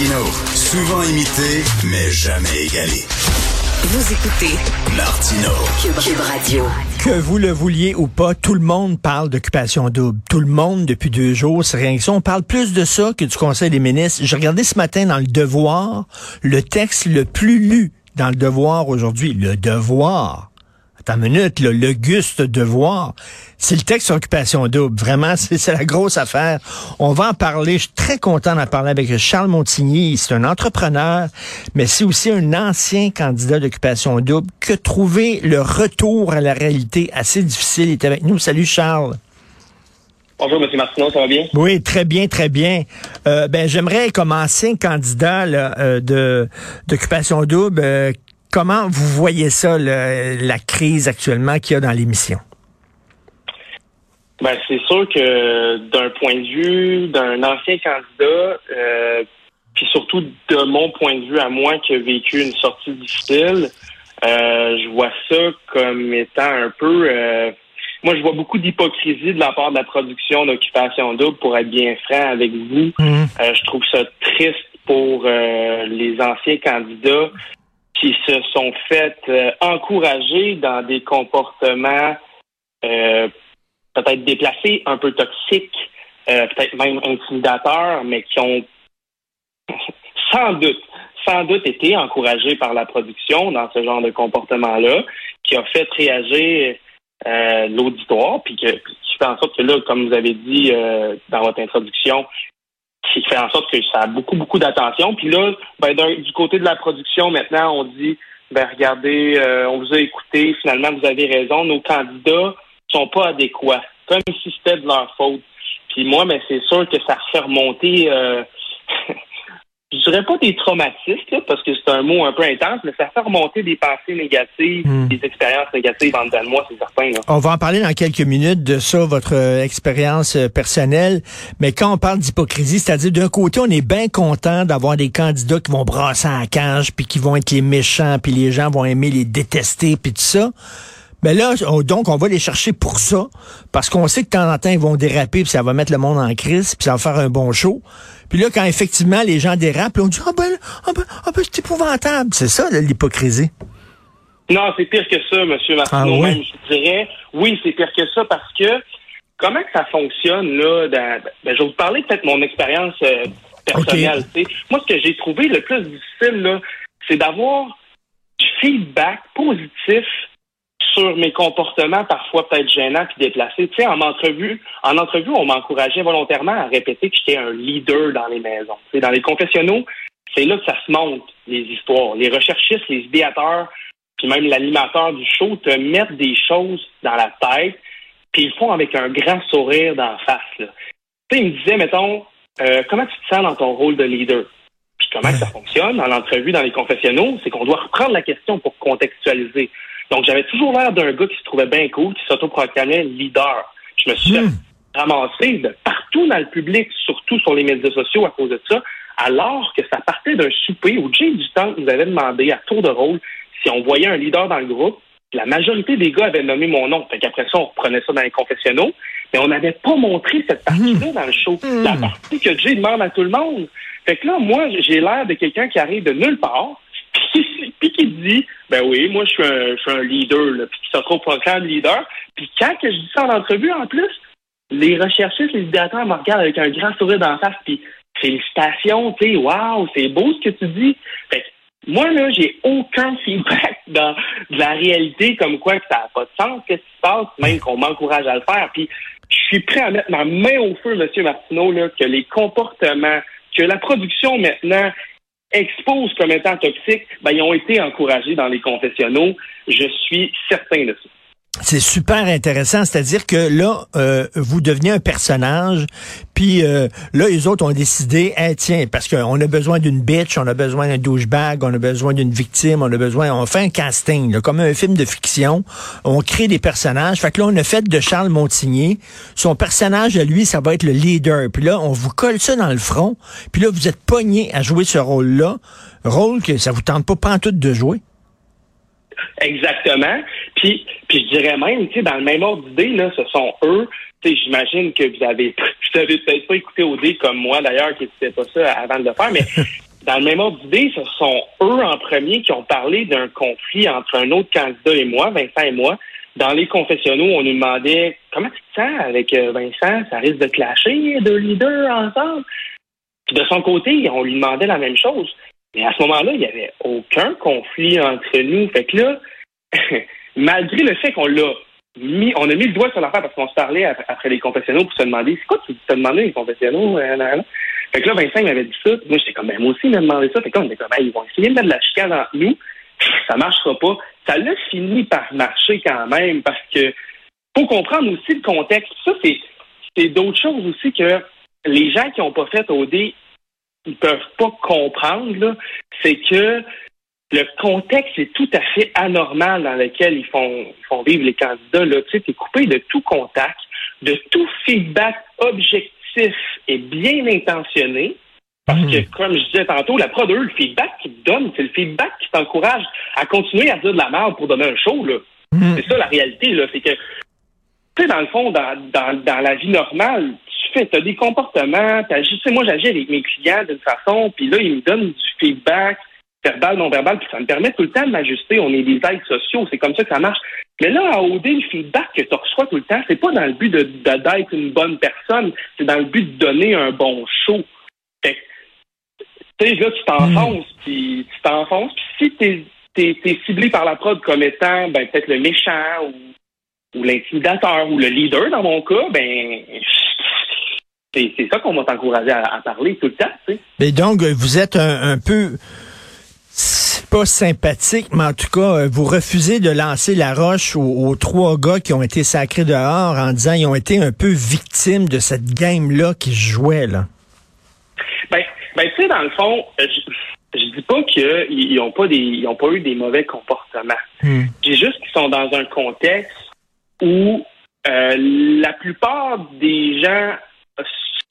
Martino, souvent imité, mais jamais égalé. Vous écoutez Martino. Cube, Radio. Que vous le vouliez ou pas, tout le monde parle d'occupation double. Tout le monde, depuis deux jours, c'est rien que ça. On parle plus de ça que du Conseil des ministres. J'ai regardé ce matin dans le Devoir, le texte le plus lu dans le Devoir aujourd'hui. Le Devoir Attends une minute, le l'auguste devoir, c'est le texte sur occupation double. Vraiment, c'est la grosse affaire. On va en parler. Je suis très content d'en parler avec Charles Montigny. C'est un entrepreneur, mais c'est aussi un ancien candidat d'occupation double que trouver le retour à la réalité assez difficile. Il est avec nous. Salut Charles. Bonjour, M. Martineau, ça va bien? Oui, très bien, très bien. Euh, ben, j'aimerais, comme ancien candidat euh, de d'occupation double, euh, Comment vous voyez ça, la crise actuellement qu'il y a dans l'émission? Ben, c'est sûr que d'un point de vue d'un ancien candidat, euh, puis surtout de mon point de vue à moi qui a vécu une sortie difficile, euh, je vois ça comme étant un peu... Euh, moi, je vois beaucoup d'hypocrisie de la part de la production d'Occupation Double, pour être bien franc avec vous. Mmh. je trouve ça triste pour les anciens candidats qui se sont fait euh, encourager dans des comportements euh, peut-être déplacés, un peu toxiques, euh, peut-être même intimidateurs, mais qui ont sans doute, sans doute été encouragés par la production dans ce genre de comportement-là, qui a fait réagir l'auditoire, puis, qui fait en sorte que là, comme vous avez dit dans votre introduction, qui fait en sorte que ça a beaucoup, beaucoup d'attention. Puis là, ben, du côté de la production, maintenant, on dit, ben regardez, euh, on vous a écouté, finalement, vous avez raison, nos candidats sont pas adéquats, comme si c'était de leur faute. Puis moi, mais ben, c'est sûr que ça fait remonter euh, je dirais pas des traumatismes, parce que c'est un mot un peu intense, mais ça fait remonter des pensées négatives, hmm. des expériences négatives en dedans de moi, c'est certain. On va en parler dans quelques minutes de ça, votre euh, expérience euh, personnelle. Mais quand on parle d'hypocrisie, c'est-à-dire d'un côté, on est bien content d'avoir des candidats qui vont brasser à la cage, puis qui vont être les méchants, puis les gens vont aimer les détester, puis tout ça. Mais là, donc, on va les chercher pour ça, parce qu'on sait que de temps en temps, ils vont déraper, puis ça va mettre le monde en crise, puis ça va faire un bon show. Puis là, quand effectivement les gens dérapent, on dit, ah ben, ah ben, ah ben c'est épouvantable. C'est ça, l'hypocrisie. Non, c'est pire que ça, M. Martineau. Ah, oui? je dirais, oui, c'est pire que ça, parce que comment que ça fonctionne, là, ben, je vais vous parler peut-être de mon expérience euh, personnelle. Moi, ce que j'ai trouvé le plus difficile, là, c'est d'avoir du feedback positif sur mes comportements parfois peut-être gênants puis déplacés. Tu sais, en entrevue, en entrevue, on m'encourageait volontairement à répéter que j'étais un leader dans les maisons. Tu dans les confessionnaux, c'est là que ça se monte les histoires. Les recherchistes, les idéateurs, puis même l'animateur du show te mettent des choses dans la tête, puis ils font avec un grand sourire la face. Tu sais, ils me disaient, mettons, euh, comment tu te sens dans ton rôle de leader? Puis comment ça fonctionne en entrevue dans les confessionnaux, c'est qu'on doit reprendre la question pour contextualiser. Donc, j'avais toujours l'air d'un gars qui se trouvait bien cool, qui s'autoproclamait leader. Je me suis hmm. ramassé de partout dans le public, surtout sur les médias sociaux à cause de ça, alors que ça partait d'un souper où Jay Temps nous avait demandé à tour de rôle si on voyait un leader dans le groupe. La majorité des gars avaient nommé mon nom. Fait qu'après ça, on reprenait ça dans les confessionnaux. Mais on n'avait pas montré cette partie-là hmm. dans le show. La hmm. partie que Jay demande à tout le monde. Fait que là, moi, j'ai l'air de quelqu'un qui arrive de nulle part, puis qui dit ben oui, moi je suis un, leader, là, puis qui se trouve de leader. Puis quand que je dis ça en entrevue, en plus, les recherchistes, les idéateurs me regardent avec un grand sourire d'en face, puis félicitations, tu sais, waouh, c'est beau ce que tu dis. Fait moi, là, j'ai aucun feedback dans de la réalité comme quoi que ça n'a pas de sens, qu'est-ce qui se passe, même qu'on m'encourage à le faire. Puis je suis prêt à mettre ma main au feu, M. Martineau, là, que les comportements, que la production maintenant expose comme étant toxiques, ben, ils ont été encouragés dans les confessionnaux. Je suis certain de ça. C'est super intéressant, c'est-à-dire que là, euh, vous devenez un personnage, puis euh, là, les autres ont décidé, eh, tiens, parce qu'on a besoin d'une bitch, on a besoin d'un douchebag, on a besoin d'une victime, on a besoin, on fait un casting, comme un film de fiction, on crée des personnages. Fait que là, on a fait de Charles Montigny, son personnage à lui, ça va être le leader. Puis là, on vous colle ça dans le front, puis là, vous êtes pogné à jouer ce rôle-là, rôle que ça vous tente pas pantoute de jouer. Exactement. Puis, puis je dirais même, tu sais, dans le même ordre d'idée, là, ce sont eux. Tu sais, j'imagine que vous avez, vous avez peut-être pas écouté OD comme moi d'ailleurs, qui n'était pas ça avant de le faire, mais dans le même ordre d'idée, ce sont eux en premier qui ont parlé d'un conflit entre un autre candidat et moi, Vincent et moi. Dans les confessionnaux, on nous demandait comment tu te sens avec euh, Vincent, ça risque de clasher deux leaders ensemble? Puis de son côté, on lui demandait la même chose. Mais à ce moment-là, il n'y avait aucun conflit entre nous. Fait que là, malgré le fait qu'on l'a mis, on a mis le doigt sur l'affaire parce qu'on se parlait après, les confessionnaux pour se demander c'est quoi tu te demandé les confessionnaux? Euh, fait que là, Vincent m'avait dit ça. Moi, j'étais comme, ben, moi aussi, il m'a demandé ça. Fait que là, on était comme, ils vont essayer de mettre de la chicane entre nous. Ça marchera pas. Ça l'a fini par marcher quand même parce que faut comprendre aussi le contexte. Ça, c'est, c'est d'autres choses aussi que les gens qui n'ont pas fait OD, ils peuvent pas comprendre. C'est que le contexte est tout à fait anormal dans lequel ils font, font vivre les candidats. Là. Tu sais, es coupé de tout contact, de tout feedback objectif est bien intentionné. Parce que, hmm. comme je disais tantôt, la prod, eux, le feedback qu'ils te donnent, c'est le feedback qui t'encourage à continuer à dire de la merde pour donner un show. Là. Hmm. C'est ça la réalité. là. C'est que, tu sais, dans le fond, dans, dans, dans la vie normale, tu fais, as des comportements, tu sais, moi, j'agis avec mes clients d'une façon, puis là, ils me donnent du feedback verbal, non verbal, puis ça me permet tout le temps de m'ajuster. On est des aides sociaux, c'est comme ça que ça marche. Mais là, à OD, le feedback que tu reçois tout le temps, c'est pas dans le but de, d'être une bonne personne, c'est dans le but de donner un bon show. tu sais, là, tu t'enfonces, hmm. puis tu t'enfonces, puis si t'es, es, ciblé par la prod comme étant ben, peut-être le méchant ou, ou l'intimidateur ou le leader dans mon cas, ben c'est, ça qu'on va t'encourager à, parler tout le temps. Tu sais. Mais donc, vous êtes un peu pas sympathique, mais en tout cas, euh, vous refusez de lancer la roche aux, trois gars qui ont été sacrés dehors en disant qu'ils ont été un peu victimes de cette game-là qui se jouait, là. Ben, ben tu sais, dans le fond, euh, je, je dis pas qu'ils n'ont pas des, ils ont pas eu des mauvais comportements. Hmm. J'ai juste qu'ils sont dans un contexte où euh, la plupart des gens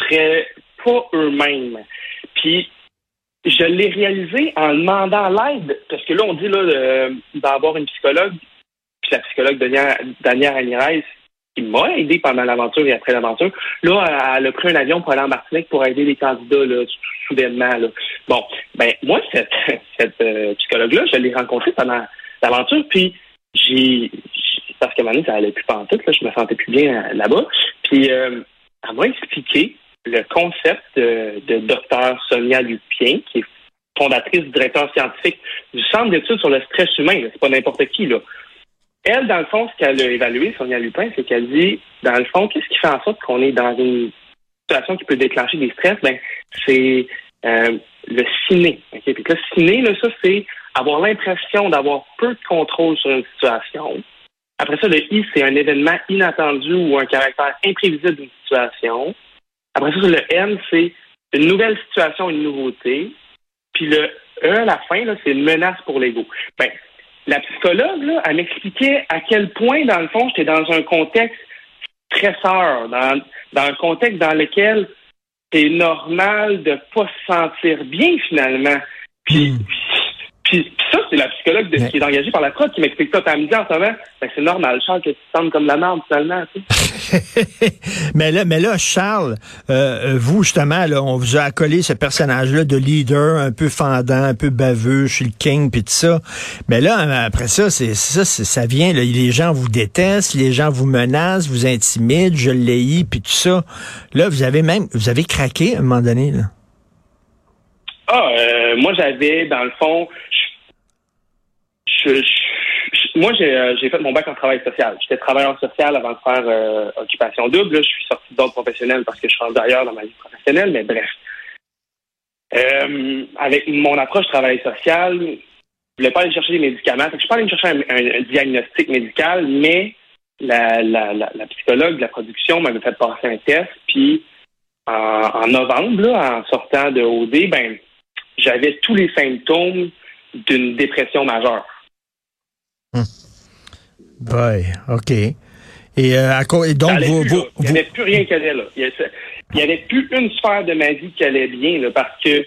seraient pas eux-mêmes. Puis je l'ai réalisé en demandant l'aide, parce que là, on dit là, d'avoir une psychologue, puis la psychologue Danielle Ramirez, qui m'a aidé pendant l'aventure et après l'aventure. Là, elle a pris un avion pour aller en Martinique pour aider les candidats, là, soudainement. Là. Bon, ben moi, cette, cette euh, psychologue-là, je l'ai rencontrée pendant l'aventure, puis j'ai parce qu'à un moment donné, ça allait plus pantoute, là, je me sentais plus bien euh, là-bas. Puis euh, elle m'a expliqué le concept de, de Dr Sonia Lupien, qui est fondatrice, directeur scientifique du Centre d'études sur le stress humain. C'est pas n'importe qui, là. Elle, dans le fond, ce qu'elle a évalué, Sonia Lupin, c'est qu'elle dit, dans le fond, qu'est-ce qui fait en sorte qu'on est dans une situation qui peut déclencher des stress? Ben, c'est euh, le ciné. Okay? Puis ciné, là, ça, c'est avoir l'impression d'avoir peu de contrôle sur une situation. Après ça, le I, c'est un événement inattendu ou un caractère imprévisible d'une situation. Après ça, le N, c'est une nouvelle situation, une nouveauté. Puis le E à la fin, c'est une menace pour l'ego. Ben, la psychologue, là, elle m'expliquait à quel point, dans le fond, j'étais dans un contexte stresseur, dans, dans un contexte dans lequel c'est normal de pas se sentir bien finalement. Puis, hmm. Puis, ça, c'est la psychologue qui est engagée par la prod qui m'explique ça. Elle me dit en ce moment, ben, c'est normal, Charles, que tu te sens comme la merde finalement. mais là, mais là, Charles, euh, vous justement, là, on vous a accolé ce personnage-là de leader, un peu fendant, un peu baveux, je suis le king, puis tout ça. Mais là, après ça, c'est ça, ça vient. Là, les gens vous détestent, les gens vous menacent, vous intimident, je l'ai puis tout ça. Là, vous avez même, vous avez craqué à un moment donné. Là. Ah, euh, moi j'avais dans le fond, je, moi, euh, j'ai fait mon bac en travail social. J'étais travailleur social avant de faire euh, occupation double. je suis sorti d'ordre professionnel parce que je suis rendu ailleurs dans ma vie professionnelle, mais bref. Euh, avec mon approche travail social, je voulais pas aller chercher des médicaments. je suis pas allé chercher un, diagnostic médical, mais la, psychologue de la production m'avait fait passer un test. Puis en, novembre, en sortant de OD, ben j'avais tous les symptômes d'une dépression majeure. Hum. OK. Et, euh, à, et donc, vous, il n'y avait plus rien qui allait là. Il n'y avait plus une sphère de ma vie qui allait bien là, parce que,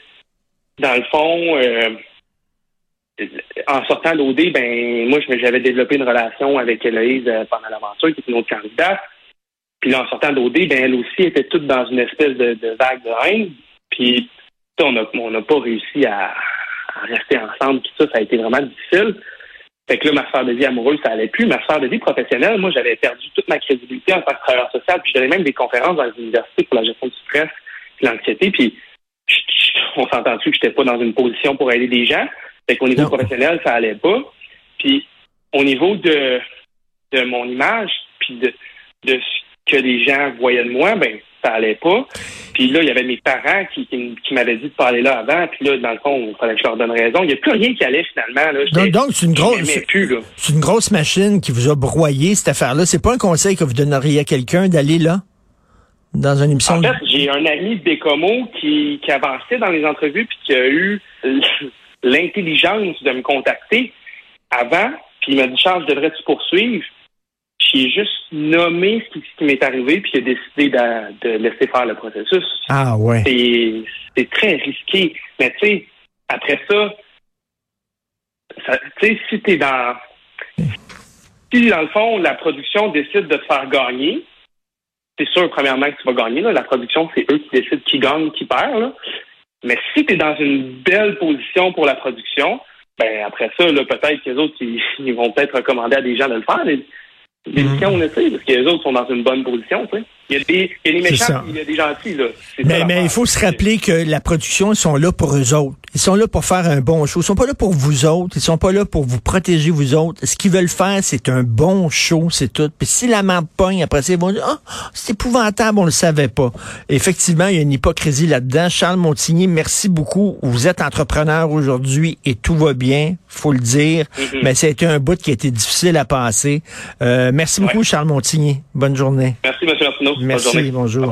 dans le fond, euh, en sortant d'OD, ben moi, j'avais développé une relation avec Héloïse euh, pendant l'aventure, qui est une autre candidate. Puis là, en sortant d'OD, ben elle aussi était toute dans une espèce de, vague de haine. Puis on n'a on a pas réussi à, rester ensemble. Tout ça, ça a été vraiment difficile. Fait que là, ma sphère de vie amoureuse, ça allait plus. Ma sphère de vie professionnelle, moi, j'avais perdu toute ma crédibilité en tant que travailleur social. Puis je donnais même des conférences dans les universités pour la gestion du stress et l'anxiété. Puis on s'entend-tu que j'étais pas dans une position pour aider des gens? Fait qu'au niveau professionnel, ça allait pas. Puis au niveau de, de mon image, puis de, de ce que les gens voyaient de moi, ben ça allait pas. Puis là, il y avait mes parents qui, qui, m'avaient dit de pas aller là avant. Puis là, dans le fond, il fallait que je leur donne raison. Il n'y a plus rien qui allait finalement. Là. Donc, c'est une grosse, c'est une grosse machine qui vous a broyé cette affaire-là. C'est pas un conseil que vous donneriez à quelqu'un d'aller là? Dans une émission? En fait, j'ai un ami Bécomo qui, qui avançait dans les entrevues puis qui a eu l'intelligence de me contacter avant. Puis il m'a dit, Charles, je devrais te poursuivre. J'ai juste nommé ce qui, m'est arrivé, puis il a décidé de, laisser faire le processus. Ah ouais. C'est très risqué. Mais tu sais, après ça, tu sais, si t'es dans... Si, dans le fond, la production décide de te faire gagner, c'est sûr, premièrement, que tu vas gagner. La production, c'est eux qui décident qui gagne, qui perd. Mais si tu es dans une belle position pour la production, ben après ça, peut-être que les autres, ils, vont peut-être recommander à des gens de le faire. L'émission, mm. parce que les autres sont dans une bonne position, tu sais. Il y a des, il y a des méchants, il y a des gentils, là. Mais, mais il faut se rappeler que la production, ils sont là pour eux autres. Ils sont là pour faire un bon show. Ils sont pas là pour vous autres. Ils sont pas là pour vous protéger, vous autres. Ce qu'ils veulent faire, c'est un bon show, c'est tout. Puis si la merde pogne, après ça, ils vont dire, ah, c'est épouvantable, on le savait pas. Effectivement, il y a une hypocrisie là-dedans. Charles Montigny, merci beaucoup. Vous êtes entrepreneur aujourd'hui et tout va bien, faut le dire. Mm-hmm. Mais c'était un bout qui a été difficile à passer. Euh, merci beaucoup, Charles Montigny. Bonne journée. Merci, M. Martineau. Merci, bonjour.